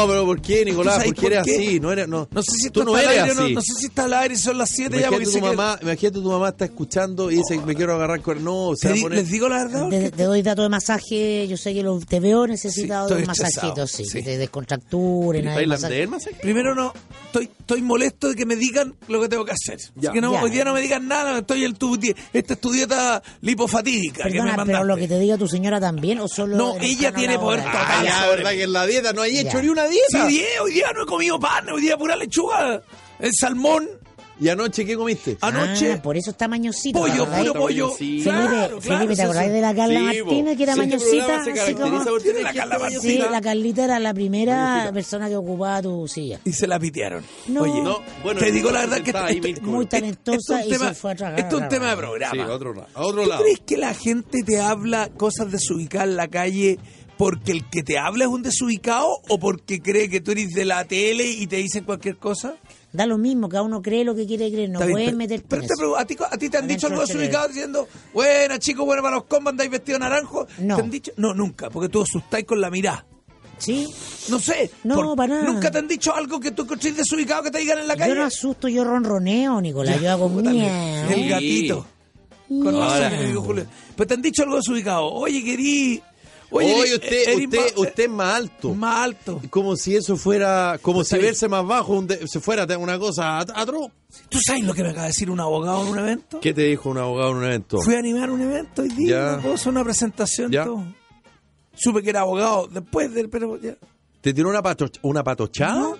No, pero ¿por qué, Nicolás? ¿Tú sabes ¿Por qué eres así? No, eres, no. No sé si tú esto no eres aire, no, así. no sé si está al aire, son las 7 ya porque tu, que- mamá, imagínate tu mamá está escuchando y dice, me quiero agarrar con... No, se Te poner... les digo la verdad. Te, te doy dato de masaje, yo sé que lo, te veo necesitado Sí, de un masajito, sí, sí. que te descontracturen. hay ¿Bailan masaje. de? Primero no, estoy, estoy molesto de que me digan lo que tengo que hacer. Ya. Así que no, Ya. hoy día no me digan nada, estoy en tu esta es tu dieta lipofatídica que me Perdona, mandaste. pero lo que te diga tu señora también, o solo. No, el ella tiene poder total. Ah, ya, sobre verdad que en la dieta no hay hecho ni una dieta. Sí, die- hoy día no he comido pan, hoy día pura lechuga, el salmón, ¿Y anoche qué comiste? anoche Ah, por eso está mañosito. pollo, puro pollo. Sí. Felipe, Claro, Felipe, ¿te acordás de la Carla Sí, Martínez que era po. Sí, este mañosita? Así como- La Carla mañosita. Sí, la Carlita era la primera Mañosita. persona que ocupaba tu silla. y se la pitearon. No. Oye, No, bueno, te digo la verdad que está este- este-. Muy talentosa y tema- se fue a tragar. Esto es un tema de programa. Sí, a otro, lado- a otro ¿Tú lado. crees que la gente te habla cosas desubicadas en la calle porque el que te habla es un desubicado o porque cree que tú eres de la tele y te dicen cualquier cosa? Da lo mismo, cada uno cree lo que quiere creer, no puedes pero- meterte pero en te eso. pregunto, ¿a ti, a ti te han dicho algo desubicado diciendo, buena chicos, bueno para los combos, andáis vestido naranjo? No. ¿Te han dicho? No, nunca, porque tú asustáis con la mirada. ¿Sí? No sé. No, para nada. ¿Nunca te han dicho algo que tú encontrés desubicado que te digan en la calle? Yo no asusto, yo ronroneo, Nicolás, yo hago miau. El gatito. Con Julio. Pero te han dicho algo desubicado. Oye, querí... Oye, usted, usted, usted es más alto. Más alto. Como si eso fuera, como si verse más bajo un de- se fuera una cosa at- atroz. ¿Tú sabes lo que me acaba de decir un abogado en un evento? ¿Qué te dijo un abogado en un evento? Fui a animar un evento día, Ya. una cosa, una presentación, Ya. todo. Supe que era abogado después del... Pero ya. ¿Te tiró una, pato, una patochada? No,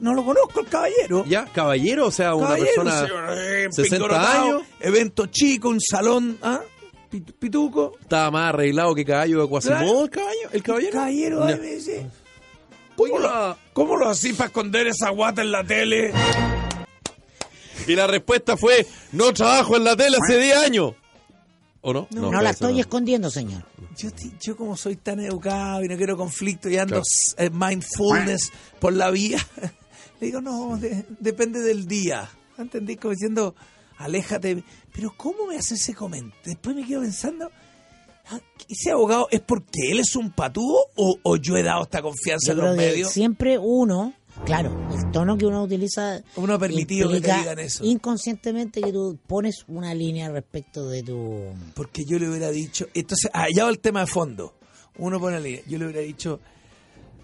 no lo conozco el caballero. ¿Ya? ¿Caballero? O sea, una persona... señor, eh, 60 pingorotado, años. Evento chico, un salón, ¿ah? Pit- Pituco. Estaba más arreglado que caballo de Quasimodo, el caballo, el caballero. Caballero, me dice, ¿Cómo lo. ¿Cómo lo hacís para esconder esa guata en la tele? Y la respuesta fue, no trabajo en la tele hace 10 años. ¿O no? No, la estoy no. escondiendo, señor. Yo, como soy tan educado y no quiero conflicto y ando Claro. eh, mindfulness por la vía, le digo, no, de- depende del día. ¿Entendí? Como diciendo, aléjate. Pero ¿cómo me hace ese comentario? Después me quedo pensando, ah, ¿ese abogado es porque él es un patúo o, o yo he dado esta confianza Yo en creo los que medios? siempre uno, claro, el tono que uno utiliza. Uno ha permitido que te digan eso. Inconscientemente que tú pones una línea respecto de tu. Porque yo le hubiera dicho, entonces, allá va el tema de fondo. Uno pone la línea, yo le hubiera dicho,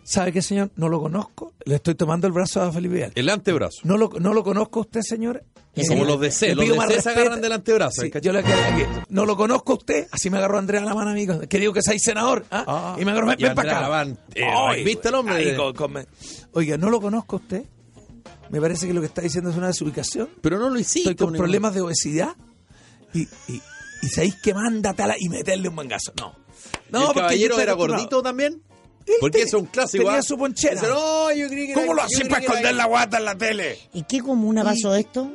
¿sabe qué, señor? No lo conozco. Le estoy tomando el brazo a Felipe Vidal. El antebrazo. No lo, no lo conozco a usted, señor. Ese Como no. los de C. Los de C se agarran del antebrazo. Yo le quedé aquí. No lo conozco a usted. Así me agarró Andrea la mano, amigo. Que digo que sois senador. ¿ah? Ah. y me agarró, ven, ven para acá. Eh, Ay, ¿viste el hombre? ahí con- con- Oiga, no lo conozco a usted. Me parece que lo que está diciendo es una desubicación. Pero no lo hiciste. Estoy con problemas de obesidad. Y, y, y sabéis que mándate a la y meterle un mangazo. No. ¿Y ¿El porque caballero era gordito también? Porque te- es un clásico. tenía ¿ah? su ponchera. Dice, no, yo creí que era- ¿Cómo lo creí para esconder la guata en la tele? ¿Y qué comuna pasó esto?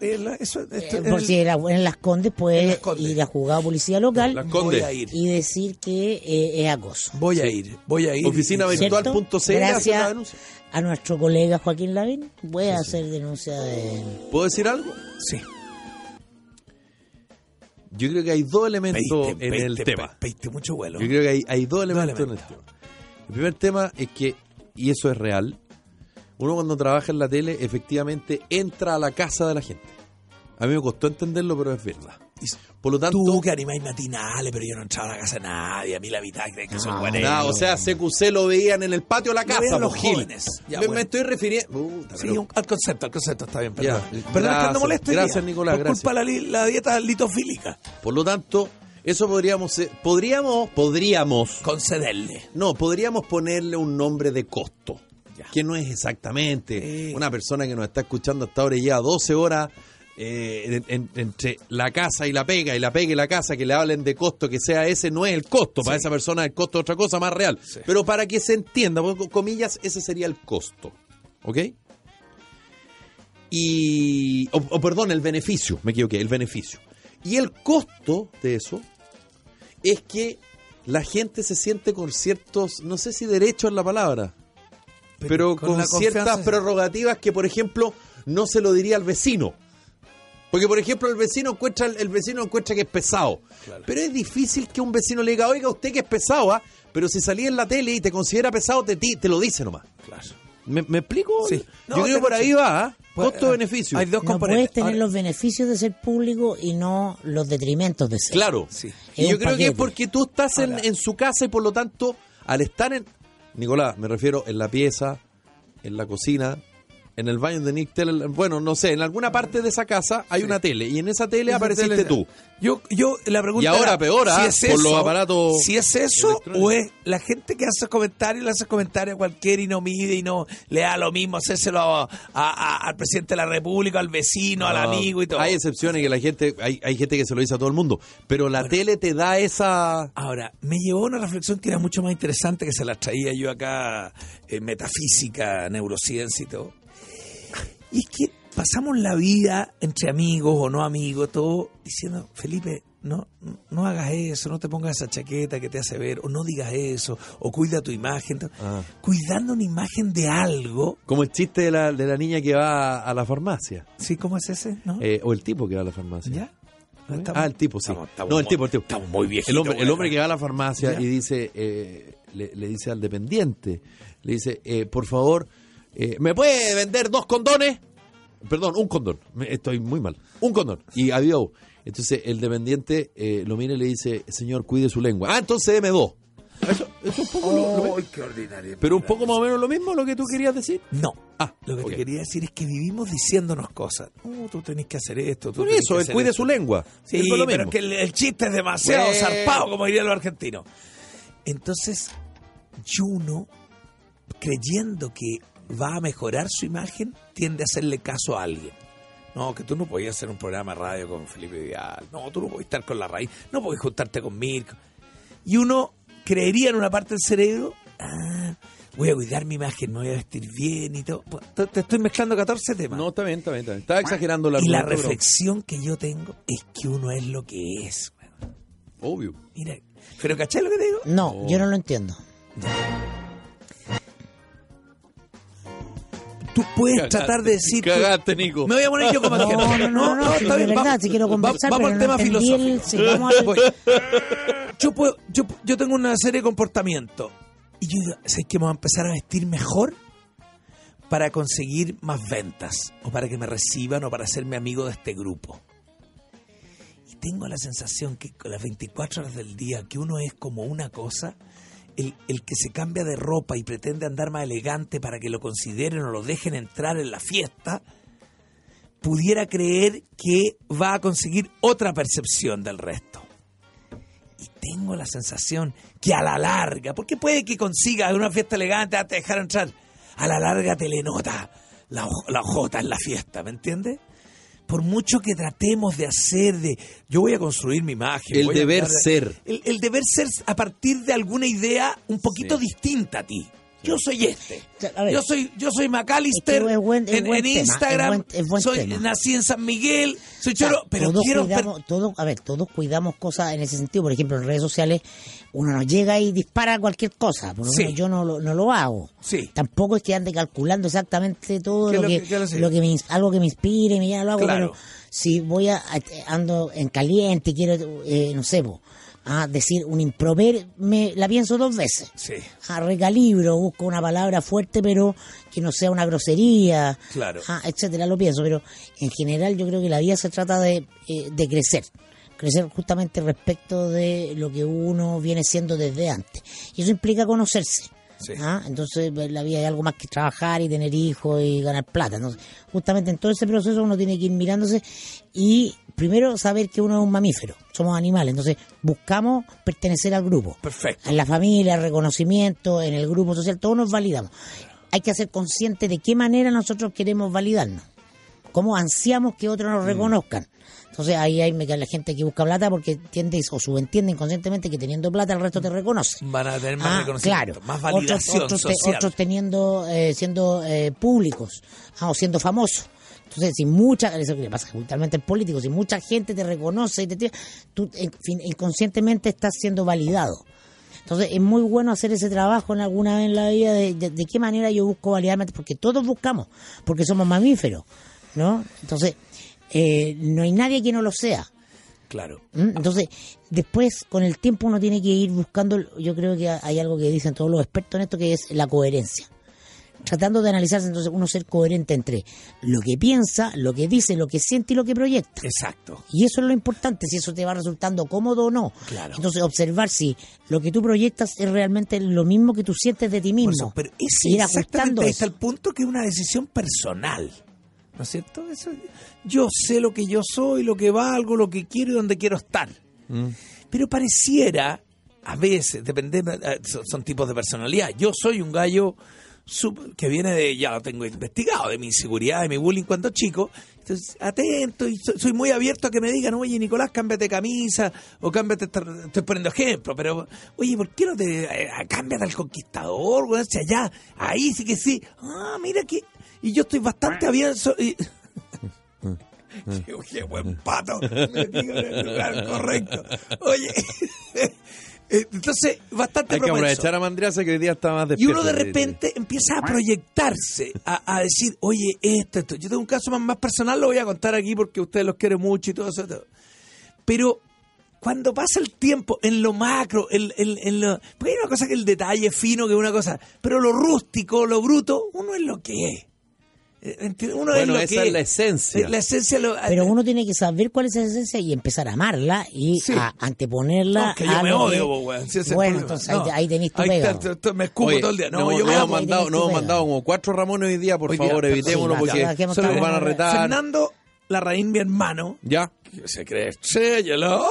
Eh, la- Eso, esto- Eh, por el- si era- en Las Condes puede Las Condes. ir a juzgado policía local Las voy Condes. a ir. y decir que eh, es acoso. Voy a ir. Voy a ir. Oficina virtual.cl a nuestro colega Joaquín Lavín, voy a hacer denuncia de... ¿Puedo decir algo? Sí. Yo creo que hay dos elementos Peiste, en el peiste, tema. pe- peiste mucho vuelo. Yo creo que hay, hay dos elementos en el elementos. tema. El primer tema es que, y eso es real, uno cuando trabaja en la tele efectivamente entra a la casa de la gente. A mí me costó entenderlo, pero es verdad. Por lo tanto, Tú que animáis matinales, pero yo no entraba a la casa de nadie. A mí la mitad creen que son nada, o sea, CQC lo veían en el patio de la casa, los jóvenes. Ya, me, bueno. me estoy refiriendo. Sí, pero- al concepto, al concepto está bien, perdón. Ya, Perdón, es que gracias, molesto gracias, Nicolás, Por gracias. culpa la, la dieta litofílica. Por lo tanto, eso podríamos, ser- podríamos, podríamos, Concederle. no, podríamos ponerle un nombre de costo, Ya. que no es exactamente una persona que nos está escuchando hasta ahora y lleva 12 horas eh, en- en- entre la casa y la pega, y la pega y la casa, que le hablen de costo, que sea ese, no es el costo, para esa persona el costo es otra cosa más real. Sí. Pero para que se entienda, con comillas, ese sería el costo. ¿Ok? Y. O, o perdón, el beneficio, me equivoqué, el beneficio. Y el costo de eso es que la gente se siente con ciertos, no sé si derechos es la palabra, pero, con, ciertas prerrogativas que, por ejemplo, no se lo diría al vecino. Porque, por ejemplo, el vecino encuentra, el vecino encuentra que es pesado. Pero es difícil que un vecino le diga, oiga, usted que es pesado, ¿ah? Pero si salí en la tele y te considera pesado, te, ti- te lo dice nomás. Claro. ¿Me, me explico? Sí. Yo creo que por ahí va, ¿ah? Pues, Costo-beneficio. Hay dos No componentes. puedes tener Ahora, los beneficios de ser público y no los detrimentos de ser. Claro. Sí. Y yo creo que es porque tú estás en, en su casa y por lo tanto, al estar en. Nicolás, me refiero en la pieza, en la cocina, en el baño de Nick Teller, bueno, no sé, en alguna parte de esa casa hay una tele y en esa tele Esa apareciste tele- tú. Yo, yo, la pregunta Y ahora era, peor, ¿ah? si es Por los aparatos Si es eso o es la gente que hace comentarios, le hace comentarios a cualquiera y no mide y no le da lo mismo hacérselo a- a- a- al presidente de la República, al vecino, al amigo y todo. Hay excepciones que la gente, hay, hay gente que se lo dice a todo el mundo, pero la tele te da esa. Ahora, me llevó a una reflexión que era mucho más interesante, que se la traía yo acá, en metafísica, neurociencia y todo. Y es que pasamos la vida entre amigos o no amigos, todo diciendo, Felipe, no, no hagas eso, no te pongas esa chaqueta que te hace ver, o no digas eso, o cuida tu imagen. Ah. Cuidando una imagen de algo. Como el chiste de la, de la niña que va a la farmacia. ¿Sí? ¿Cómo es ese? ¿No? Eh, o el tipo que va a la farmacia. ¿Ya? ¿Eh? Ah, el tipo, sí. estamos- estamos no, el muy- tipo, el tipo. Estamos muy viejitos. El hombre, el hombre que va a la farmacia Ya. y dice, eh, le, le dice al dependiente, le dice, eh, por favor, eh, ¿me puede vender dos condones? Perdón, un condón. Estoy muy mal. Un condón. Y adiós. Entonces el dependiente eh, lo mira y le dice, señor, cuide su lengua. Ah, entonces deme dos. Eso, eso es un poco lo- lo- ¡Ay, qué ordinario! pero un poco más o menos lo mismo lo que tú querías decir. No. Ah, Lo que te quería decir es que vivimos diciéndonos cosas. No, tú tenés que hacer esto. Tú Por eso, él cuide esto. su lengua. Sí, es lo pero mismo. que el, el chiste es demasiado Bueno. zarpado, como dirían los argentinos. Entonces, Juno, creyendo que va a mejorar su imagen, tiende a hacerle caso a alguien. No, que tú no podías hacer un programa de radio con Felipe Vidal. No, tú no podías estar con la raíz. No podías juntarte con Mirko. Y uno creería en una parte del cerebro, ah, voy a cuidar mi imagen, me voy a vestir bien y todo. Te te estoy mezclando 14 temas. No, está bien, está bien. Está, bien. Está exagerando la y la reflexión que yo tengo es que uno es lo que es. weón. Obvio. Mira, pero ¿cachai lo que te digo? No, Oh. yo no lo entiendo. Tú puedes tratar de decir... cagaste, Nico. Me voy a poner yo como No, no, no, no, está bien, verdad, va- si quiero va- conversar, Vamos al no tema el- filosófico. sí, vamos al- Voy. yo, puedo, yo, yo tengo una serie de comportamientos. Y yo digo, ¿sabes que me voy a empezar a vestir mejor? Para conseguir más ventas. O para que me reciban o para hacerme amigo de este grupo. Y tengo la sensación que con las 24 horas del día, que uno es como una cosa, el, el que se cambia de ropa y pretende andar más elegante para que lo consideren o lo dejen entrar en la fiesta, pudiera creer que va a conseguir otra percepción del resto. Y tengo la sensación que a la larga, porque puede que consiga una fiesta elegante, te dejar entrar, a la larga te le nota la, la en la fiesta, ¿me entiendes? Por mucho que tratemos de hacer de, yo voy a construir mi imagen. El voy a deber andar- ser. El, el deber ser a partir de alguna idea un poquito Sí. distinta a ti. Yo soy este. Ver. yo soy yo soy McAllister Es que es buen- es en, Instagram. buen- buen soy nací en San Miguel, soy O sea, choro, pero todos quiero cuidamos, todos, a ver, todos cuidamos cosas en ese sentido. Por ejemplo, en redes sociales uno nos llega y dispara cualquier cosa. Por lo Sí. menos yo no lo, no lo hago. Sí. Tampoco es que ande calculando exactamente todo ¿Qué lo lo que, lo que me, algo que me inspire me llama lo hago. Claro. Pero si voy a, ando en caliente quiero, eh, no sé, po, a decir un improper, me la pienso dos veces. Sí, Ah, recalibro, busco una palabra fuerte, pero que no sea una grosería, Claro. ah, etcétera, lo pienso. Pero en general yo creo que la vida se trata de, eh, de crecer, crecer justamente respecto de lo que uno viene siendo desde antes. Y eso implica conocerse. Sí. Ah, Entonces pues, la vida hay algo más que trabajar y tener hijos y ganar plata. Entonces, justamente en todo ese proceso uno tiene que ir mirándose y primero saber que uno es un mamífero, somos animales. Entonces buscamos pertenecer al grupo perfecto. en la familia, reconocimiento, en el grupo social, todos nos validamos. Hay que ser conscientes de qué manera nosotros queremos validarnos, cómo ansiamos que otros nos reconozcan. Entonces ahí hay la gente que busca plata porque entiende o subentiende inconscientemente que teniendo plata el resto te reconoce. Van a tener más Ah, reconocimiento, claro. más Otros- validación otros, te- social. otros teniendo, eh, siendo eh, públicos ah, o siendo famosos. Entonces, si mucha, eso que le pasa habitualmente al político, si mucha gente te reconoce y te tira, tú en fin, inconscientemente estás siendo validado. Entonces, es muy bueno hacer ese trabajo en alguna vez en la vida de, de- de qué manera yo busco validarme, porque todos buscamos, porque somos mamíferos, ¿no? Entonces, eh, no hay nadie que no lo sea. Claro. ¿Mm? Entonces, después, con el tiempo, uno tiene que ir buscando, yo creo que hay algo que dicen todos los expertos en esto, que es la coherencia. Tratando de analizarse, entonces, uno ser coherente entre lo que piensa, lo que dice, lo que siente y lo que proyecta. Exacto. Y eso es lo importante, si eso te va resultando cómodo o no. Claro. Entonces, observar si lo que tú proyectas es realmente lo mismo que tú sientes de ti mismo. Eso, pero ese Y ir exactamente eso. el punto que es una decisión personal. ¿No es cierto? Eso, yo sé lo que yo soy, lo que valgo, lo que quiero y dónde quiero estar. Pero pareciera, a veces, depende, eh, son, son tipos de personalidad. Yo soy un gallo que viene de, ya lo tengo investigado, de mi inseguridad, de mi bullying cuando chico. Entonces, atento y soy, soy muy abierto a que me digan, oye, Nicolás, cámbiate camisa o cámbiate, estoy poniendo ejemplo, pero, oye, ¿por qué no te eh, cámbiate al conquistador? güey, hacia allá, ahí sí que sí. Ah, mira que. Y yo estoy bastante abierto. y- Qué, buen pato. Me digo en el lugar correcto. Oye, entonces, bastante Hay que propenso. aprovechar a Mandriaza que hoy día está más Y despierto. uno de repente empieza a proyectarse, a, a decir, oye, esto, esto. Yo tengo un caso más, más personal, lo voy a contar aquí porque ustedes los quieren mucho y todo eso. todo. Pero cuando pasa el tiempo en lo macro, en, en- en lo... Porque hay una cosa que el detalle es fino, que es una cosa... Pero lo rústico, lo bruto, uno es lo que es. Uno Bueno, lo esa que es la esencia. La esencia lo... Pero uno tiene que saber cuál es esa esencia y empezar a amarla y Sí. a anteponerla No, que a yo me odio, que- weón. Si bueno, problema. entonces ahí, No. ahí tenés tu Ahí pega. está, te- te- me escupo Oye, todo el día. No, no, yo no me hemos mandado, no mandado como cuatro Ramones hoy día, por Hoy favor, sí, porque se nos van a retar. Fernando Larraín, mi hermano, ¿Ya? que se cree estrella, lo-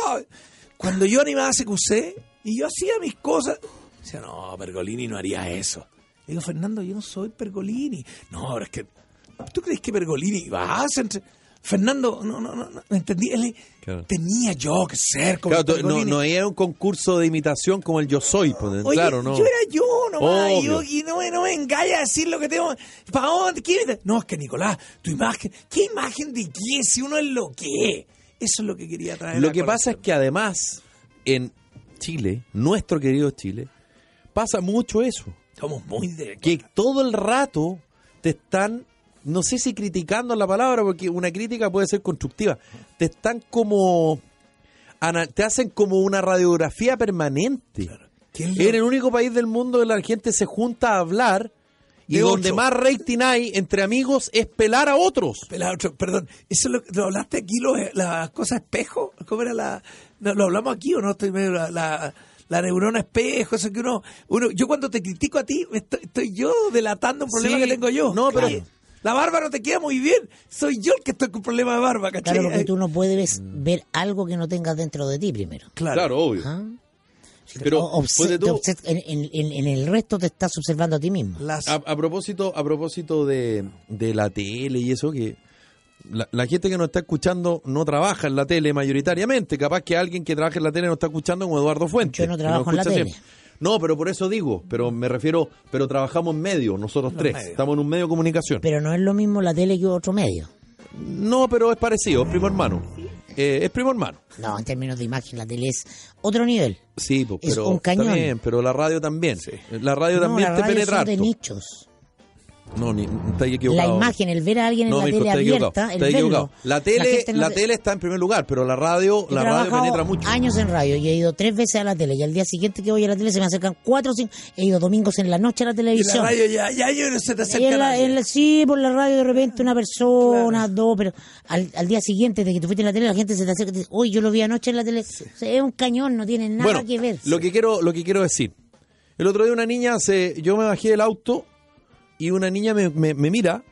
cuando yo animaba a CQC y yo hacía mis cosas, decía, no, Pergolini no haría eso. Le digo, Fernando, yo no soy Pergolini. No, pero es que, ¿tú crees que Pergolini va a hacer? Fernando, no, no, no, no, ¿entendí? Él, Claro. Tenía yo que ser como Claro, no, no era un concurso de imitación como el Yo Soy, pues, Oye, claro, ¿no? yo era yo nomás, yo- y no, me- no me engaña a decir lo que tengo. ¿Para dónde? ¿Qué? No, es que Nicolás, tu imagen, ¿qué imagen de quién? Si uno es lo que es. Eso es lo que quería traer. Lo que pasa es que además, en Chile, nuestro querido Chile, pasa mucho eso. Somos muy de... Que todo el rato te están, no sé si criticando la palabra, porque una crítica puede ser constructiva, te están como, te hacen como una radiografía permanente. ¿Quién lo- En el único país del mundo donde la gente se junta a hablar y De donde más rating hay entre amigos es pelar a otros. Pelado, otro- perdón, ¿eso lo, lo hablaste aquí, lo- las cosas espejo? ¿Cómo era la...? no, ¿Lo hablamos aquí o no? Estoy medio la, la, la neurona espejo, eso que uno, uno... Yo cuando te critico a ti, estoy, estoy yo delatando un problema Sí, que tengo yo. no, pero- La barba no te queda muy bien. Soy yo el que estoy con problema de barba, ¿cachai? Claro, porque tú no puedes ver algo que no tengas dentro de ti primero. Claro. obvio. ¿Ah? Pero, obse- tú- en, en- en- en el resto te estás observando a ti mismo. Las- A, a propósito, a propósito de, de la tele y eso, que la, la gente que nos está escuchando no trabaja en la tele mayoritariamente. Capaz que alguien que trabaja en la tele nos está escuchando como Eduardo Fuentes. Yo no trabajo en la tele. siempre. No, pero por eso digo, pero me refiero, pero trabajamos en medio, nosotros Los tres. medios. Estamos en un medio de comunicación. Pero no es lo mismo la tele que otro medio. no, pero es parecido, es primo hermano. Eh, es primo hermano. No, en términos de imagen, la tele es otro nivel. Sí, pues, Es pero un cañón. también, pero la radio también. La radio No, también la te radio penetra. son de nichos. No, ni, estás La equivocado. imagen, el ver a alguien en No, la Mirko, tele abierta, el verlo. La tele, gente no la se- tele está en primer lugar, pero la radio, He la radio penetra mucho. años en radio y he ido tres veces a la tele y al día siguiente que voy a la tele se me acercan cuatro o cinco. He ido domingos en la noche a la y la televisión. radio ya, ya yo no se te acerca en la- en la- sí, por la radio de repente una persona, dos, pero al, al día siguiente de que tú fuiste en la tele la gente se te acerca y te dice, oye, yo lo vi anoche en la tele. O sea, es un cañón, no tiene nada bueno, que ver. lo que quiero, lo que quiero decir. El otro día una niña se, yo me bajé del auto y una niña me, me- me mira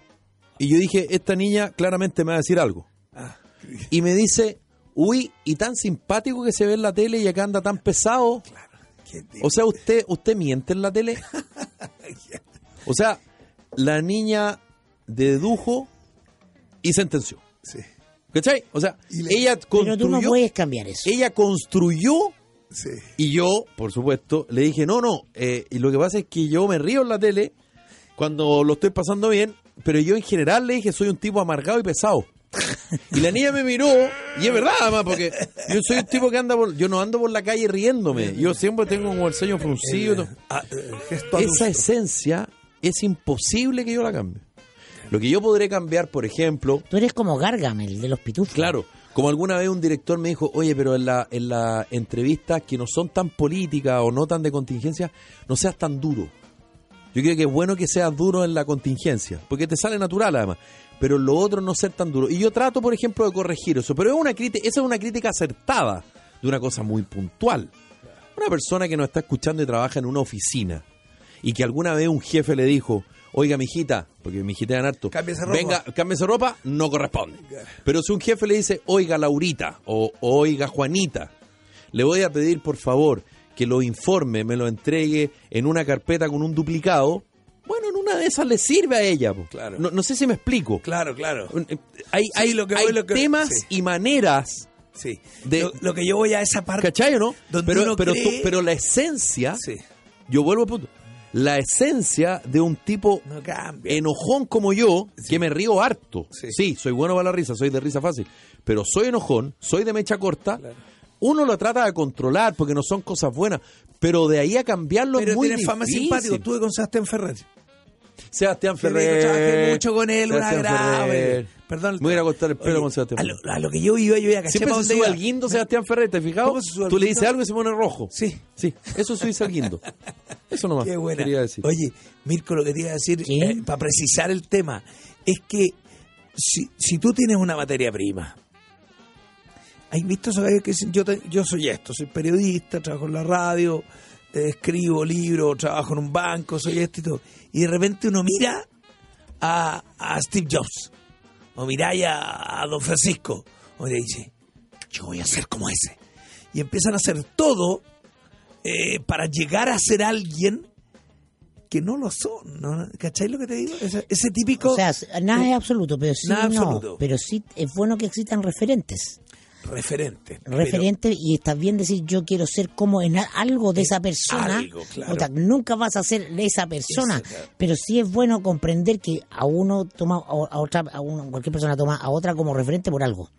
y yo dije, esta niña claramente me va a decir algo. Ah. Y me dice, uy, y tan simpático que se ve en la tele y acá anda tan pesado. O sea, usted, usted miente en la tele. O sea, la niña dedujo y sentenció. Sí. ¿Cachai? O sea, le- ella Pero tú no construyó, puedes cambiar eso. ella construyó Sí. y yo, por supuesto, le dije, no, no, eh, y lo que pasa es que yo me río en la tele cuando lo estoy pasando bien, pero yo en general le dije, soy un tipo amargado y pesado. Y la niña me miró, y es verdad, además, porque yo soy un tipo que anda por, yo no ando por la calle riéndome, yo siempre tengo como el ceño fruncido. todo. Ah, eh, Esa esencia es imposible que yo la cambie. Lo que yo podré cambiar, por ejemplo, Tú eres como Gargamel de los pitufos. Claro, como alguna vez un director me dijo, oye, pero en la, en la entrevistas que no son tan políticas o no tan de contingencia, no seas tan duro. Yo creo que es bueno que seas duro en la contingencia, porque te sale natural además. Pero lo otro no ser tan duro. Y yo trato, por ejemplo, de corregir eso. Pero es una crítica, esa es una crítica acertada de una cosa muy puntual. Una persona que nos está escuchando y trabaja en una oficina y que alguna vez un jefe le dijo, oiga, mijita, porque mi hijita harto, Cámbiese ropa. venga, cámbiese ropa, no corresponde. Pero si un jefe le dice, oiga, Laurita, o oiga, Juanita, le voy a pedir, por favor, que lo informe, me lo entregue en una carpeta con un duplicado, bueno, en una de esas le sirve a ella. po. Claro. No, no sé si me explico. Claro, claro. Hay, Sí, hay, lo que hay voy, lo que- temas sí. y maneras, Sí. de- lo, lo que yo voy a esa parte. ¿cachai o no? Donde Pero, uno pero, tú- cree- pero la esencia, Sí. yo vuelvo al punto, la esencia de un tipo No enojón como yo, que me río harto. Sí. Sí. soy bueno para la risa, soy de risa fácil. Pero soy enojón, soy de mecha corta. Claro. Uno lo trata de controlar porque no son cosas buenas. Pero de ahí a cambiarlo Pero es muy tienes fama difícil. simpático. Estuve con Sebastián Ferrer. Sebastián Ferrer. trabajé mucho con él, una Sebastián grave. Ferrer. Perdón. Me voy a cortar el pelo Oye, con Sebastián a lo, Ferrer. a lo que yo iba, yo iba a cachar Siempre para se sube al guindo Sebastián Ferrer, ¿te has fijado? ¿Cómo se sube al Tú le dices algo y se pone rojo. Sí. Sí, eso es subirse al guindo. Eso nomás Qué buena. quería decir. Oye, Mirko, lo que te iba a decir, eh, para precisar el tema, es que si, si tú tienes una materia prima, ¿has visto esos gallos que dicen, yo, te- yo soy esto, soy periodista, trabajo en la radio, eh, escribo libros, trabajo en un banco, soy esto y todo, y de repente uno mira a, a Steve Jobs, o miráis a, a Don Francisco, o le dice, yo voy a ser como ese. Y empiezan a hacer todo eh, para llegar a ser alguien que no lo son. ¿no? ¿Cachai lo que te digo? Ese, ese típico O sea, nada es absoluto, pero sí Nada no. absoluto. Pero sí es bueno que existan referentes. Referente. Referentes y está bien decir yo quiero ser como en algo de esa persona. algo, claro. O sea, nunca vas a ser de esa persona, claro. pero sí es bueno comprender que a uno toma a otra, a uno, cualquier persona toma a otra como referente por algo.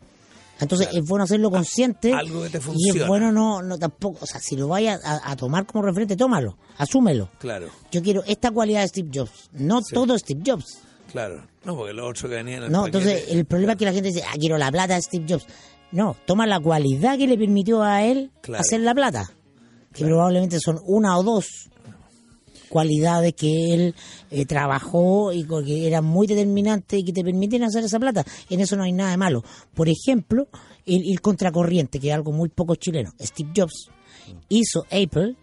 Entonces es bueno hacerlo consciente algo que te y funciona. es bueno no no tampoco, o sea, si lo vayas a, a tomar como referente, tómalo, asúmelo. Claro, Yo quiero esta cualidad de Steve Jobs, no todo Steve Jobs. claro. No, porque los otros que venían en el No, paquete- entonces el problema es que la gente dice, ah, quiero la plata de Steve Jobs. No, toma la cualidad que le permitió a él Claro. hacer la plata, que probablemente son una o dos cualidades que él eh, trabajó y que eran muy determinantes y que te permiten hacer esa plata. En eso no hay nada de malo. Por ejemplo, el, el contracorriente, que es algo muy poco chileno. Steve Jobs hizo Apple,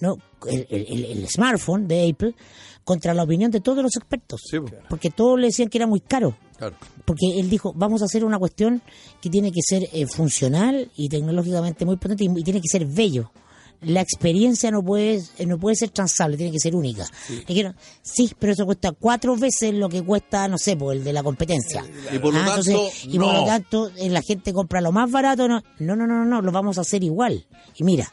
no, el, el- el- el smartphone de Apple, contra la opinión de todos los expertos. Sí, po. Porque todos le decían que era muy caro Claro. porque él dijo, vamos a hacer una cuestión que tiene que ser eh, funcional y tecnológicamente muy potente y, y tiene que ser bello. La experiencia no puede eh, no puede ser transable, tiene que ser única. Dijeron, sí, pero eso cuesta cuatro veces lo que cuesta, no sé, pues, el de la competencia. Y por lo Ah, tanto, y por lo tanto, eh, la gente compra lo más barato. No, no, no, no, no, lo vamos a hacer igual. Y mira,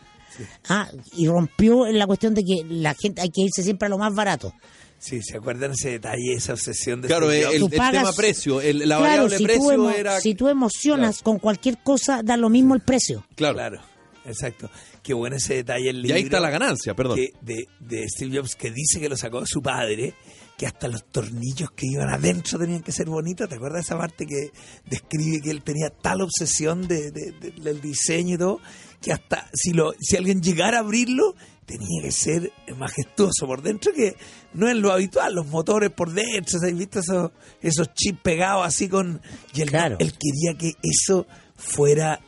ah, y rompió en la cuestión de que la gente hay que irse siempre a lo más barato. Sí, ¿se acuerdan ese detalle, esa obsesión de Claro, Steve el, Jobs? el pagas- tema precio, el- la claro, variable si, tú precio emo- era... si tú emocionas con cualquier cosa, da lo mismo el precio. Claro. Claro, exacto. Qué bueno ese detalle el Y libro. ahí está la ganancia, perdón. que- de, de Steve Jobs que dice que lo sacó de su padre, que hasta los tornillos que iban adentro tenían que ser bonitos. ¿Te acuerdas esa parte que describe que él tenía tal obsesión de, de- de- del diseño y todo, que hasta si, lo, si alguien llegara a abrirlo, tenía que ser majestuoso por dentro, que no es lo habitual, los motores por dentro, ¿has visto esos, esos chips pegados así con... Y él, Claro. él quería que eso fuera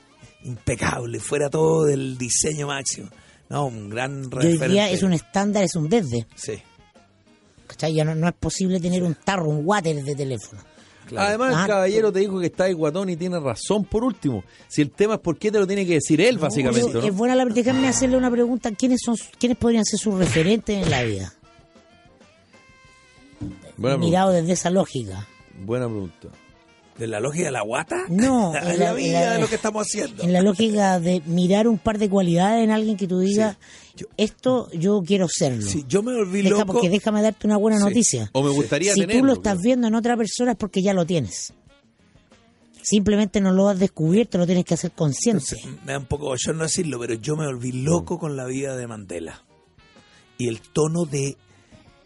impecable, fuera todo del diseño máximo. No, un gran referente. día es un estándar, es un desde. Sí, ¿Cachai? Ya no, no es posible tener un tarro, un water de teléfono. Claro. Además, el caballero te dijo que está ahí guatón y tiene razón por último. Si el tema es por qué te lo tiene que decir él, básicamente, ¿no? Es buena la déjame hacerle una pregunta. ¿Quiénes son quiénes podrían ser sus referentes en la vida? Buena pregunta. Mirado desde esa lógica. Buena pregunta. ¿De la lógica de la guata? No, es en la, vida de lo que estamos haciendo. En la lógica de mirar un par de cualidades en alguien que tú digas, Yo- esto yo quiero serlo. Sí, yo me volví Deja, loco. porque déjame darte una buena Sí. noticia. O me gustaría si tú lo estás claro. viendo en otra persona es porque ya lo tienes. Simplemente no lo has descubierto, lo tienes que hacer consciente. Entonces, me da un poco yo no decirlo, pero yo me volví loco con la vida de Mandela. Y el tono de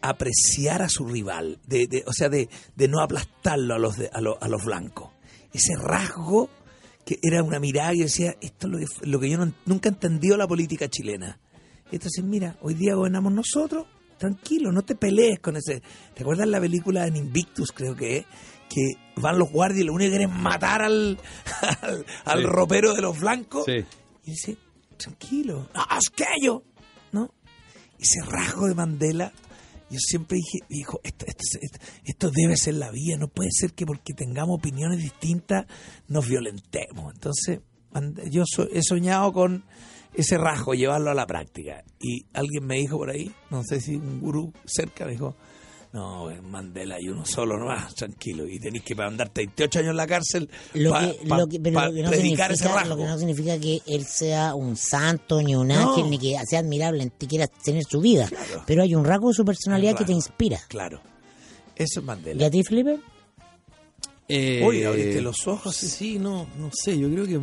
apreciar a su rival, de, de- o sea, de, de no aplastarlo a los, de- a, los, a los blancos. Ese rasgo que era una mirada y decía, esto es lo que, lo que yo no- nunca he entendido la política chilena. Entonces, mira, hoy día gobernamos nosotros, tranquilo, no te pelees con ese... ¿Te acuerdas la película en Invictus, creo que es? Que van los guardias y lo único que quieren es matar al, al, al Sí. ropero de los blancos. Sí. Y dice, tranquilo, es que yo, ¿no? Ese rasgo de Mandela, yo siempre dije, dijo, esto, esto, esto, debe ser la vida, no puede ser que porque tengamos opiniones distintas nos violentemos. Entonces, yo he soñado con ese rasgo, llevarlo a la práctica. Y alguien me dijo por ahí, no sé si un gurú cerca, me dijo, no, Mandela hay uno solo nomás, tranquilo, y tenéis que mandarte 28 años en la cárcel Lo para que, que- que predicar ese significa, rasgo. lo que no significa que él sea un santo, ni un No. ángel, ni que sea admirable, ni quiera tener su vida. Claro. Pero hay un rasgo de su personalidad que te inspira. Claro. Eso es ¿Y Mandela. a ti, Felipe? Eh, Uy, abriste los ojos. Sí, sí, no, no sé, yo creo que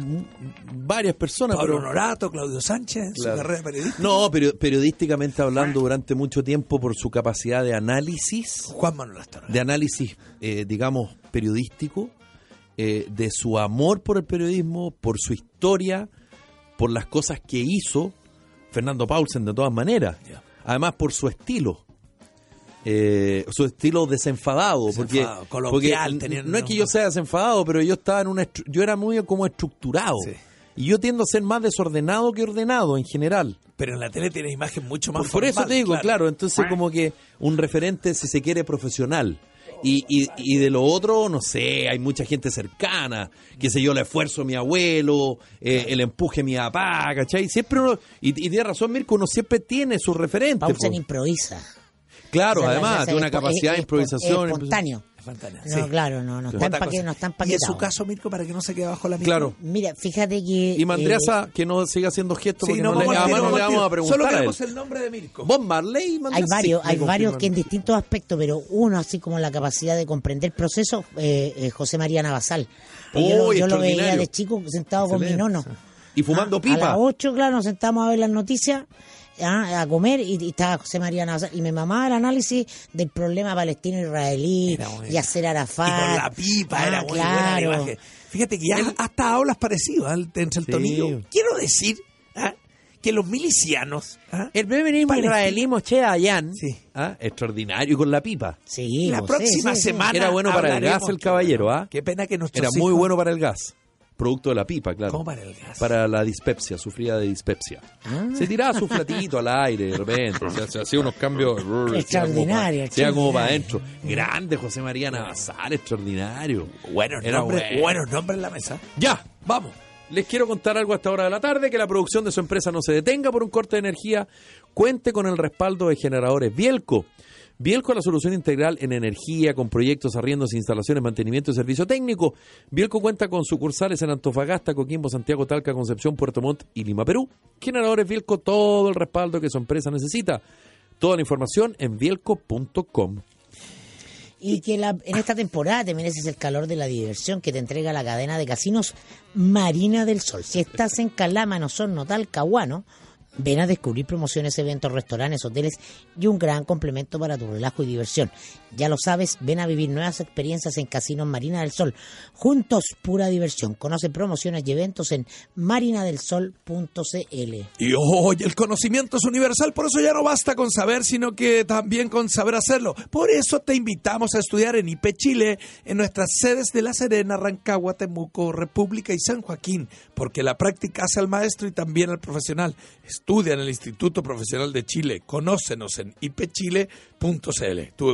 varias personas, Pablo pero... Honorato, Claudio Sánchez, Claro. su carrera periodística. No, pero periodísticamente hablando durante mucho tiempo por su capacidad de análisis, Juan Manuel Astorga. de análisis, eh, digamos, periodístico, eh, de su amor por el periodismo, por su historia, por las cosas que hizo Fernando Paulsen de todas maneras. Además por su estilo. Eh, su estilo desenfadado, Desenfadado, porque, coloquial, porque tenía- no es que yo sea desenfadado, pero yo estaba en una yo era muy como estructurado Sí. y yo tiendo a ser más desordenado que ordenado en general. Pero en la tele tienes imagen mucho más Por, por eso te digo, claro. entonces como que un referente, si se quiere, profesional. Y, y, y de lo otro, no sé, hay mucha gente cercana, qué sé yo, el esfuerzo de mi abuelo, eh, el empuje de mi papá, ¿cachai? Siempre uno, y, y tiene razón Mirko, uno siempre tiene sus referentes. Paulsen improvisa. Claro, O sea, además, tiene una es- capacidad de improvisación. espontáneo. No, sí. claro, no, no está, Otra empaque- cosa. no está Y en su caso, Mirko, para que no se quede bajo la misma. Claro. Mira, fíjate que... Y Mandreasa, eh, que no siga haciendo gestos Sí, porque no, no, le, vamos a tiro. preguntar Solo a queremos el nombre de Mirko. Bob Marley y hay Mandreasa, varios, sí, hay varios que en distintos aspectos, pero uno así como la capacidad de comprender procesos, eh, eh, José María Navasal. Yo, yo lo veía de chico sentado con mi nono. Y fumando Ah, A pipa. las 8, claro, nos sentamos a ver las noticias, ah, a comer, y, y estaba José María Navasal. Y me mamaba el análisis del problema palestino-israelí, muy- Yasser Arafat. Y con la pipa, Ah, era muy buena la. Fíjate que ya hasta hablas parecido ¿ah? entre el Sí. tonillo. Quiero decir ¿ah? que los milicianos ¿ah? El feminismo israelí Moshe Dayan, Sí. ¿ah? extraordinario y con la pipa. Sí, la próxima sí, sí, sí. semana Era bueno para el gas el caballero, ¿ah? Qué pena que nuestros Era muy hijos- bueno para el gas. Producto de la pipa, claro. ¿Cómo para el gas? Para la dispepsia, sufría de dispepsia. Ah. Se tiraba su flatito al aire de repente. o sea, se hacía unos cambios. Extraordinario, Se como para adentro. Grande José María Navasal, extraordinario. Buenos Era nombres, bueno. buenos nombres en la mesa. Ya, vamos. Les quiero contar algo a esta hora de la tarde, que la producción de su empresa no se detenga por un corte de energía, cuente con el respaldo de generadores Bielco. Bielco la solución integral en energía, con proyectos, arriendos, instalaciones, mantenimiento y servicio técnico. Bielco cuenta con sucursales en Antofagasta, Coquimbo, Santiago, Talca, Concepción, Puerto Montt y Lima, Perú. Generadores Bielco, todo el respaldo que su empresa necesita. Toda la información en bielco.com. Y que en esta temporada te mereces el calor de la diversión que te entrega la cadena de casinos Marina del Sol. Si estás en Calama, Osorno, Talcahuano, ven a descubrir promociones, eventos, restaurantes, hoteles y un gran complemento para tu relajo y diversión. Ya lo sabes, ven a vivir nuevas experiencias en Casinos Marina del Sol. Juntos, pura diversión. Conoce promociones y eventos en marinadelsol.cl. Y hoy el conocimiento es universal, por eso ya no basta con saber, sino que también con saber hacerlo. Por eso te invitamos a estudiar en IP Chile, en nuestras sedes de La Serena, Rancagua, Temuco, República y San Joaquín, porque la práctica hace al maestro y también al profesional. Estudia en el Instituto Profesional de Chile, conócenos en ipchile.cl.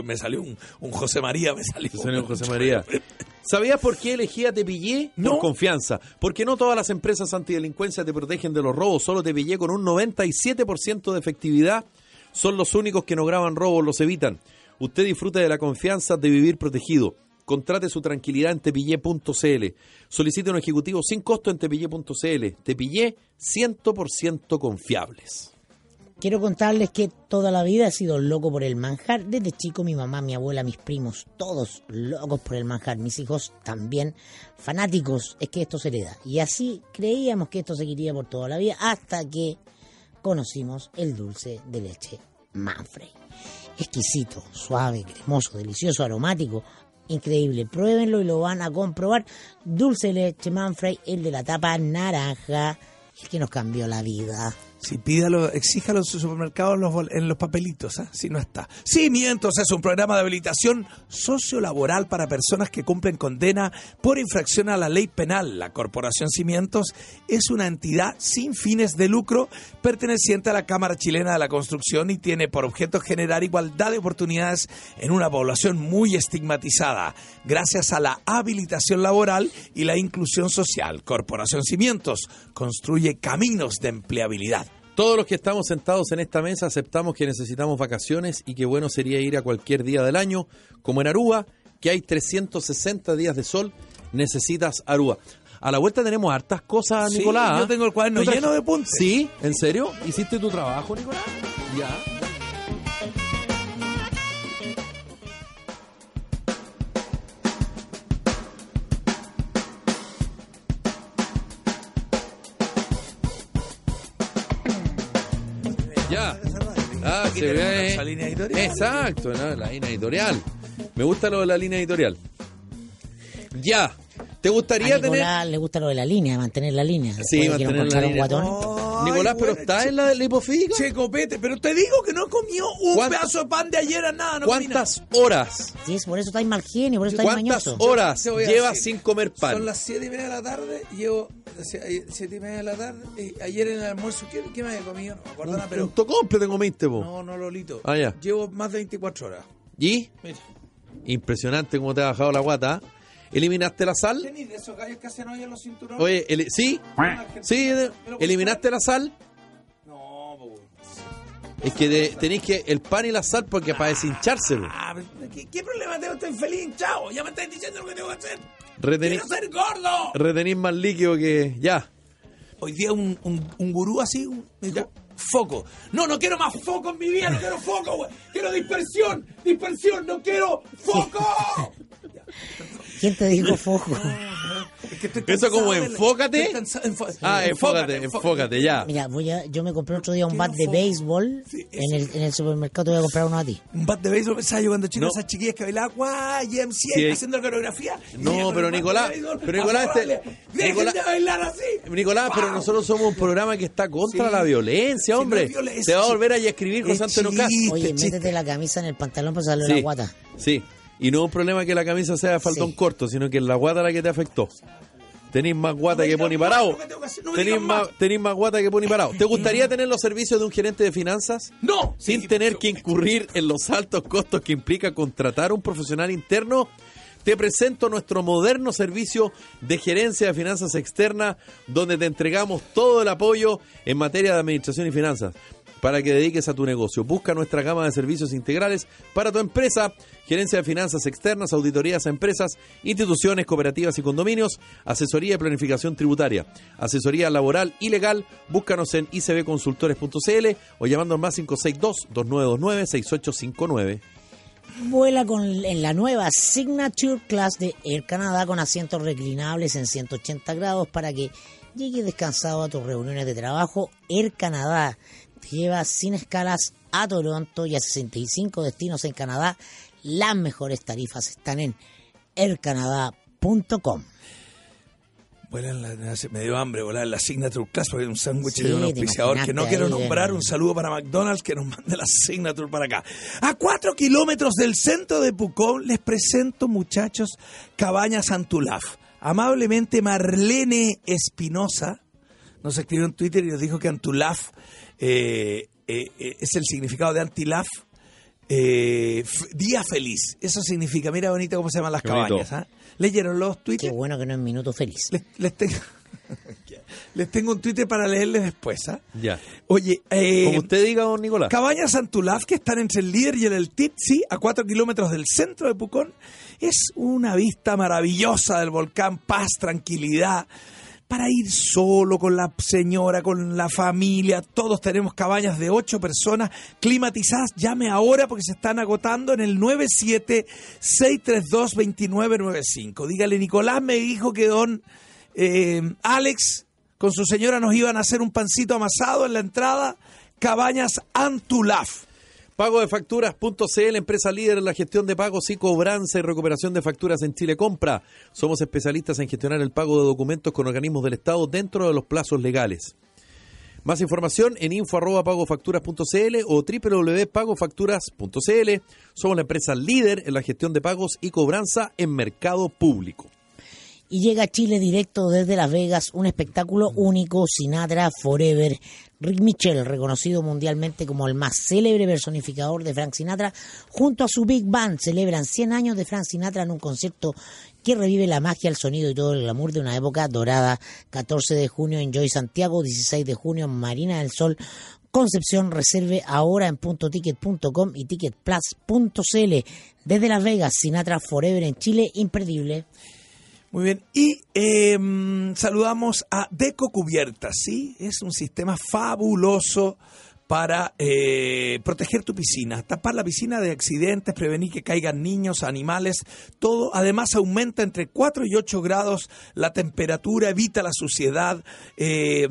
Me salió un, un José María, me salió, Señor José María. ¿Sabías por qué elegía Tepillé? No. Por confianza. Porque no todas las empresas antidelincuencia te protegen de los robos. Solo Tepillé con un 97% de efectividad son los únicos que no graban robos, los evitan. Usted disfruta de la confianza de vivir protegido. Contrate su tranquilidad en tepillé.cl. Solicite un ejecutivo sin costo en tepillé.cl. Tepillé 100% confiables. Quiero contarles que toda la vida he sido loco por el manjar. Desde chico mi mamá, mi abuela, mis primos, todos locos por el manjar. Mis hijos también fanáticos. Es que esto se le da. Y así creíamos que esto seguiría por toda la vida hasta que conocimos el dulce de leche Manfrey. Exquisito, suave, cremoso, delicioso, aromático. Increíble, pruébenlo y lo van a comprobar. Dulce leche Manfrey, el de la tapa naranja, el que nos cambió la vida. Si pídalo, exíjalo en su supermercado en los, bol- en los papelitos, ¿ah? si no está. Cimientos es un programa de habilitación sociolaboral para personas que cumplen condena por infracción a la ley penal. La Corporación Cimientos es una entidad sin fines de lucro perteneciente a la Cámara Chilena de la Construcción y tiene por objeto generar igualdad de oportunidades en una población muy estigmatizada, gracias a la habilitación laboral y la inclusión social. Corporación Cimientos construye caminos de empleabilidad. Todos los que estamos sentados en esta mesa aceptamos que necesitamos vacaciones y que bueno sería ir a cualquier día del año, como en Aruba, que hay 360 días de sol, necesitas Aruba. A la vuelta tenemos hartas cosas, Sí, Nicolás. yo tengo el cuaderno ¿Tú traje- lleno de apuntes. ¿Sí? ¿En serio? ¿Hiciste tu trabajo, Nicolás? Ya. Ah, Aquí se tenemos nuestra línea editorial. Exacto, ¿no? la línea editorial. Me gusta lo de la línea editorial. Ya. ¿Te A gustaría tener.? Nicolás le gusta lo de la línea, mantener la línea. Sí, Después de que mantener lo la línea. guatón. Nicolás, pero bueno, está che- en la, la hipofísica. Che, copete, pero te digo que no comió un ¿Cuántas- pedazo de pan de ayer a nada. No ¿Cuántas horas? Sí, es por eso estáis mal genio, por eso estáis ¿Cuántas mañoso. horas voy a llevas sin comer Son pan? las siete y media de la tarde, llevo sie- siete y media de la tarde, y ayer en el almuerzo, ¿qué, qué me había comido? No me acuerdo nada, Un pero... tocomple te comiste, po. No, no, Lolito. Ah, ya. Llevo más de 24 horas. ¿Y? Mira. Impresionante cómo te ha bajado la guata. ¿Eliminaste la sal? ¿Tenís de esos gallos que hacen hoy en los cinturones? Oye, el- ¿sí? ¿Sí? ¿Eliminaste la sal? No, po. Es que de- tenéis que el pan y la sal porque para deshincharse. Ah, pero ¿qué, qué problema tengo? Estoy feliz, chao. Ya me estáis diciendo lo que tengo que hacer. Retení- ¡Quiero ser gordo! Retenís más líquido que... Ya. Hoy día un, un, un gurú así un- me dijo, foco. No, no quiero más foco en mi vida, no quiero foco, güey. Quiero dispersión, dispersión, no quiero foco. ¿Quién te dijo foco? Es que estoy Eso como cansado de la- enfócate. Ah, enfócate, enfócate, ya. Mira, voy a, yo me compré otro día un ¿Qué bat de béisbol Sí, en, el, en el supermercado. Te voy a comprar uno a ti. Un bat de béisbol, pensaba yo cuando chico, No. esas chiquillas que bailaban, guay, Sí. haciendo la coreografía. No, pero Nicolás, béisbol, pero Nicolás, este- afuera, ¡Dejen Nicolás- de bailar así! Nicolás, pero nosotros somos un programa que está contra Sí. la violencia, Sí, hombre. no es violencia, Te va a volver a escribir José Antonio Oye, chiste. métete la camisa en el pantalón para salir Sí, la guata. sí. Y no es un problema que la camisa sea de faldón Sí. corto, sino que es la guata la que te afectó. Tenís más guata No que poni parado. no Tenís más, más. tenís más guata que poni parado. ¿Te gustaría tener los servicios de un gerente de finanzas? ¡No! Sin Sí, tener pero- que incurrir en los altos costos que implica contratar un profesional interno, te presento nuestro moderno servicio de gerencia de finanzas externa, donde te entregamos todo el apoyo en materia de administración y finanzas para que dediques a tu negocio. Busca nuestra gama de servicios integrales para tu empresa, gerencia de finanzas externas, auditorías a empresas, instituciones, cooperativas y condominios, asesoría y planificación tributaria, asesoría laboral y legal. Búscanos en icbconsultores.cl o llamando al más 562-2929-6859. Vuela con, en la nueva Signature Class de Air Canada con asientos reclinables en 180 grados para que llegues descansado a tus reuniones de trabajo. Air Canada te lleva sin escalas a Toronto y a 65 destinos en Canadá. Las mejores tarifas están en la- me dio hambre volar en la Signature Class porque hay un sándwich Sí, de un auspiciador que no quiero nombrar. Un saludo para McDonald's que nos mande la Signature para acá. A cuatro kilómetros del centro de Pucón les presento, muchachos, Cabañas Antulaf. Amablemente Marlene Espinosa nos escribió en Twitter y nos dijo que Antulaf eh, eh, es el significado de Antilaf. eh, día feliz, eso significa, mira bonito cómo se llaman las Qué cabañas. ¿ah? ¿Leyeron los Qué tweets? bueno que no es minuto feliz. les, les tengo, Les tengo un Twitter para leerles después. ¿ah? Ya. Oye, eh, Como usted diga, don Nicolás. Cabañas Santulaf, que están entre el líder y el Titsi, a 4 kilómetros del centro de Pucón, es una vista maravillosa del volcán, paz, tranquilidad. Para ir solo con la señora, con la familia, todos tenemos cabañas de 8 personas climatizadas. Llame ahora porque se están agotando en el 97-632-2995. Dígale, Nicolás me dijo que don eh, Alex con su señora nos iban a hacer un pancito amasado en la entrada. Cabañas Antulaf. Pago de empresa líder en la gestión de pagos y cobranza y recuperación de facturas en Chile Compra. Somos especialistas en gestionar el pago de documentos con organismos del Estado dentro de los plazos legales. Más información en info.pagofacturas.cl o www.pagofacturas.cl. Somos la empresa líder en la gestión de pagos y cobranza en mercado público. Y llega a Chile directo desde Las Vegas un espectáculo único, Sinatra Forever. Rick Mitchell, reconocido mundialmente como el más célebre personificador de Frank Sinatra, junto a su Big Band celebran 100 años de Frank Sinatra en un concierto que revive la magia, el sonido y todo el glamour de una época dorada. 14 de junio en Joy Santiago, 16 de junio en Marina del Sol, Concepción reserve ahora en puntoticket.com y ticketplus.cl. Desde Las Vegas, Sinatra Forever en Chile, imperdible. Muy bien. Y eh, saludamos a Deco Cubiertas, ¿sí? Es un sistema fabuloso para eh, proteger tu piscina, tapar la piscina de accidentes, prevenir que caigan niños, animales, todo. Además aumenta entre 4 y 8 grados la temperatura, evita la suciedad. Eh,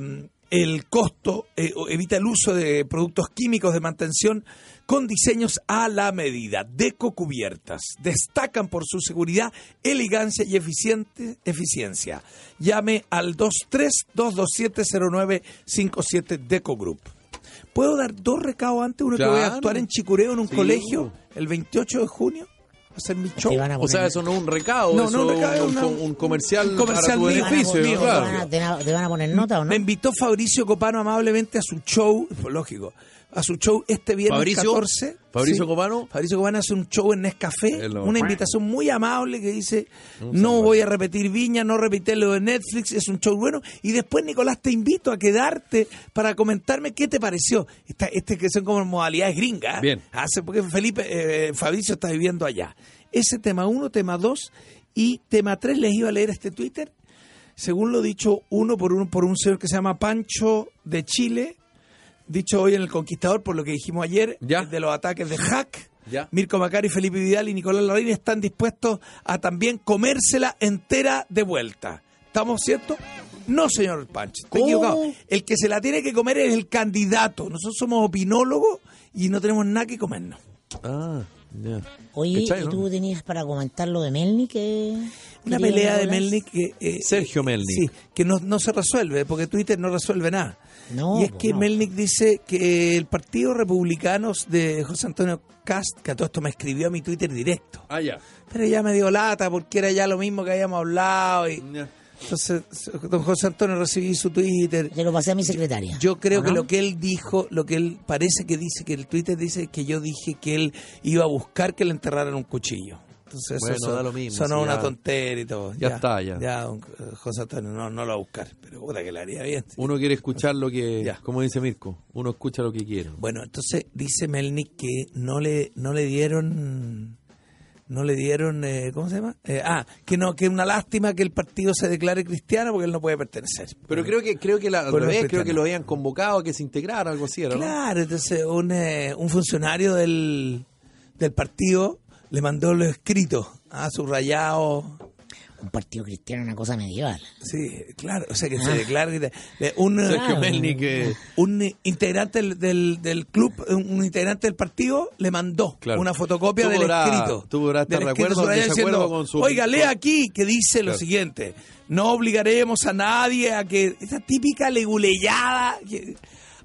el costo, eh, evita el uso de productos químicos de mantención con diseños a la medida. Deco Cubiertas. Destacan por su seguridad, elegancia y eficiente, eficiencia. Llame al 23-227-0957 Deco Group. ¿Puedo dar dos recados antes? Uno que voy a actuar en Chicureo en un Sí. colegio el 28 de junio. Hacer mi show. O sea, eso no es un recado, No, eso no un es recado, un, una- un comercial, un comercial para tu mío. ¿Te van a beneficio. poner- claro. te van a- poner nota o no? Me invitó Fabricio Copano amablemente a su show, lógico, a su show este viernes Fabricio, 14. Fabricio Copano. Fabricio Copano hace un show en Nescafé, una invitación muy amable que dice, no voy a repetir Viña, no repetir lo de Netflix, es un show bueno. Y después, Nicolás, te invito a quedarte para comentarme qué te pareció. Esta, este que son como modalidades gringas. Bien. Hace, porque Felipe, eh, Fabricio está viviendo allá. Ese tema uno, tema dos y tema tres les iba a leer este Twitter según lo dicho uno por uno por un señor que se llama Pancho de Chile, dicho hoy en el Conquistador por lo que dijimos ayer Ya. de los ataques de Hack. Ya. Mirko Macari, Felipe Vidal y Nicolás Larraín están dispuestos a también comérsela entera de vuelta. ¿Estamos ciertos? No, señor Pancho, ¿Cómo? equivocado. El que se la tiene que comer es el candidato. Nosotros somos opinólogos y no tenemos nada que comernos. Ah, ya. Oye, ¿Cachai, ¿y no? tú tenías para comentar lo de Melnik? que Una pelea de? Melnik que... eh, Sergio Melnik. Sí, que no, no se resuelve, porque Twitter no resuelve nada. No, y es que no. Melnik dice que el Partido Republicano de José Antonio Cast, que a todo esto me escribió a mi Twitter directo, Ah, ya. pero ya me dio lata porque era ya lo mismo que habíamos hablado. Y, entonces, don José Antonio recibí su Twitter. Se lo pasé a mi secretaria. Yo creo ¿O que no? lo que él dijo, lo que él parece que dice, que el Twitter dice que yo dije que él iba a buscar que le enterraran un cuchillo. Entonces Bueno, eso da lo mismo, sonó una ya. tontería y todo. Ya está, ya. Ya, don José Antonio, no, no lo va a buscar, pero puta que le haría bien. Uno quiere escuchar lo que, Ya. como dice Mirko, uno escucha lo que quiere. Bueno, entonces dice Melnik que no le, no le dieron, no le dieron, eh, ¿cómo se llama? Eh, ah, que no, que una lástima que el partido se declare cristiano porque él no puede pertenecer. Pero creo que creo que la, al revés, creo que lo habían convocado a que se integrara, algo así, ¿era, ¿no? Claro, entonces un, eh, un funcionario del, del partido le mandó lo escrito a subrayado. Un partido cristiano, una cosa medieval. Sí, claro, o sea que Ah. se declara que- le- un, Claro. Eh, un integrante del, del, del club, un integrante del partido, le mandó Claro. una fotocopia Tú del escrito. tú podrás estar de acuerdo diciendo, con su- Oiga, lea aquí que dice lo siguiente. No obligaremos a nadie a que... Esa típica leguleyada... que-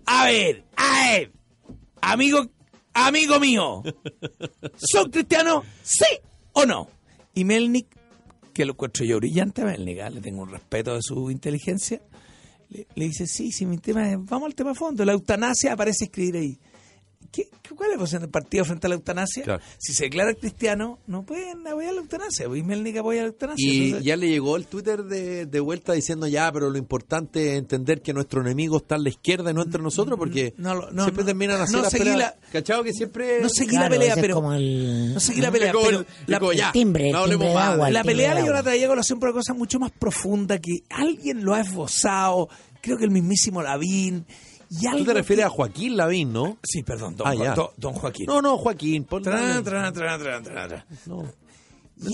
A ver, a ver, amigo, amigo mío, ¿son cristianos? ¿Sí o no? Y Melnik, que lo encuentro yo brillante Melnik, ¿ah? le tengo un respeto de su inteligencia, le, dice, sí, sí, mi tema es, vamos al tema fondo, la eutanasia aparece escribir ahí. ¿Qué, qué- ¿cuál es la posición del partido frente a la eutanasia? Claro. Si se declara cristiano, no pueden apoyar la eutanasia. Pues Melnik apoya la eutanasia. Y entonces- ya le llegó el Twitter de, de vuelta diciendo ya, pero lo importante es entender que nuestro enemigo está a la izquierda y no entre nosotros, porque No, no, no, siempre no. terminan así No las seguí peleas. la- ¿Cachado? Que siempre... no seguí Claro, la pelea, pero como el- no seguí la pelea, pero el- la, ya, el timbre, el de agua. la pelea la yo la traía a colación por una cosa mucho más profunda que alguien lo ha esbozado, creo que el mismísimo Lavín. Tú te refieres que- a Joaquín Lavín, ¿no? Sí, perdón, don, Ah, don- don Joaquín. No, no, Joaquín. pon- no.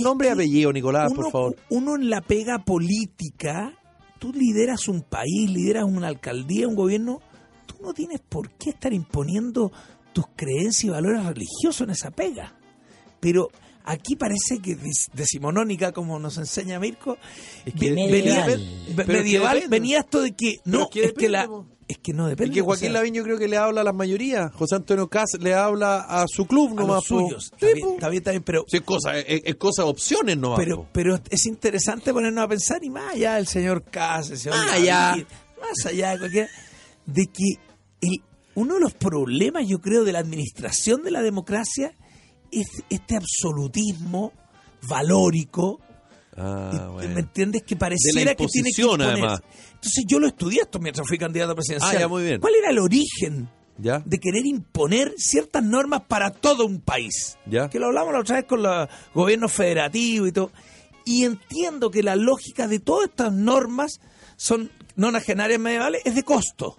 Nombre y apellido, Nicolás, uno, por favor. Uno en la pega política, tú lideras un país, lideras una alcaldía, un gobierno, tú no tienes por qué estar imponiendo tus creencias y valores religiosos en esa pega. Pero aquí parece que decimonónica, como nos enseña Mirko, Es que medieval. venía, Pero esto de que no, es que la. Es que no depende. Es que o Joaquín sea, Lavín yo creo que le habla a la mayoría. José Antonio Cas le habla a su club a nomás. los po. suyos. Sí, Está bien, está bien, está bien, pero Sí, es cosa, es, es cosa de opciones nomás. pero, po. pero es interesante ponernos a pensar y más allá del señor Cas, el señor Más Lavín, allá. más allá de cualquier, de que el- uno de los problemas, yo creo, de la administración de la democracia es este absolutismo valórico. Ah, bueno. ¿Me entiendes? Que pareciera que tiene que imponerse. además. Entonces yo lo estudié esto mientras fui candidato presidencial. Ah, ya, muy bien. ¿Cuál era el origen ¿Ya? de querer imponer ciertas normas para todo un país. Ya. Que lo hablamos la otra vez con los gobiernos federativos y todo. Y entiendo que la lógica de todas estas normas son nonagenarias medievales es de costo.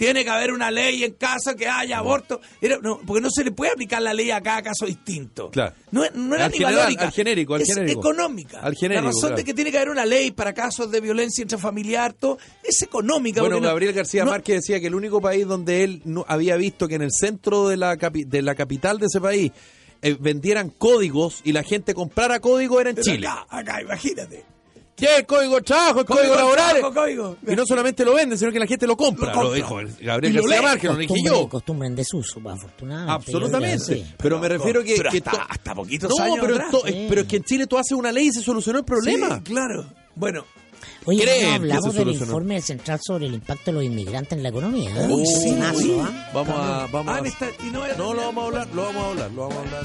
Tiene que haber una ley en caso que haya aborto. Era- no, porque no se le puede aplicar la ley a cada caso distinto. Claro. No, no era Al ni general, valórica. al genérico, al es genérico. económica. Al genérico, la razón claro. de que tiene que haber una ley para casos de violencia intrafamiliar, todo, es económica. Bueno, Gabriel García no- Márquez decía que el único país donde él no, había visto que en el centro de la, capi- de la capital de ese país eh, vendieran códigos y la gente comprara código era en Chile. Acá, acá, imagínate. ¿Qué? El código de trabajo, el código, laboral. trabajo, código. Y no solamente lo venden, sino que la gente lo compra. Lo dijo Gabriel lo García. Márquez, lo dije yo. costumbre en desuso, afortunadamente. Absolutamente. Pero me refiero que. Pero que hasta- hasta poquitos no, años pero, atrás. to- Sí. pero es que en Chile tú haces una ley y se solucionó el problema. Sí, claro. Bueno, Oye, no hablamos del informe del Central sobre el impacto de los inmigrantes en la economía. ¿eh? Uy, sí. ¿ah? Vamos a. Vamos Ah, a y no no, lo vamos a hablar, lo vamos a hablar, lo vamos a hablar.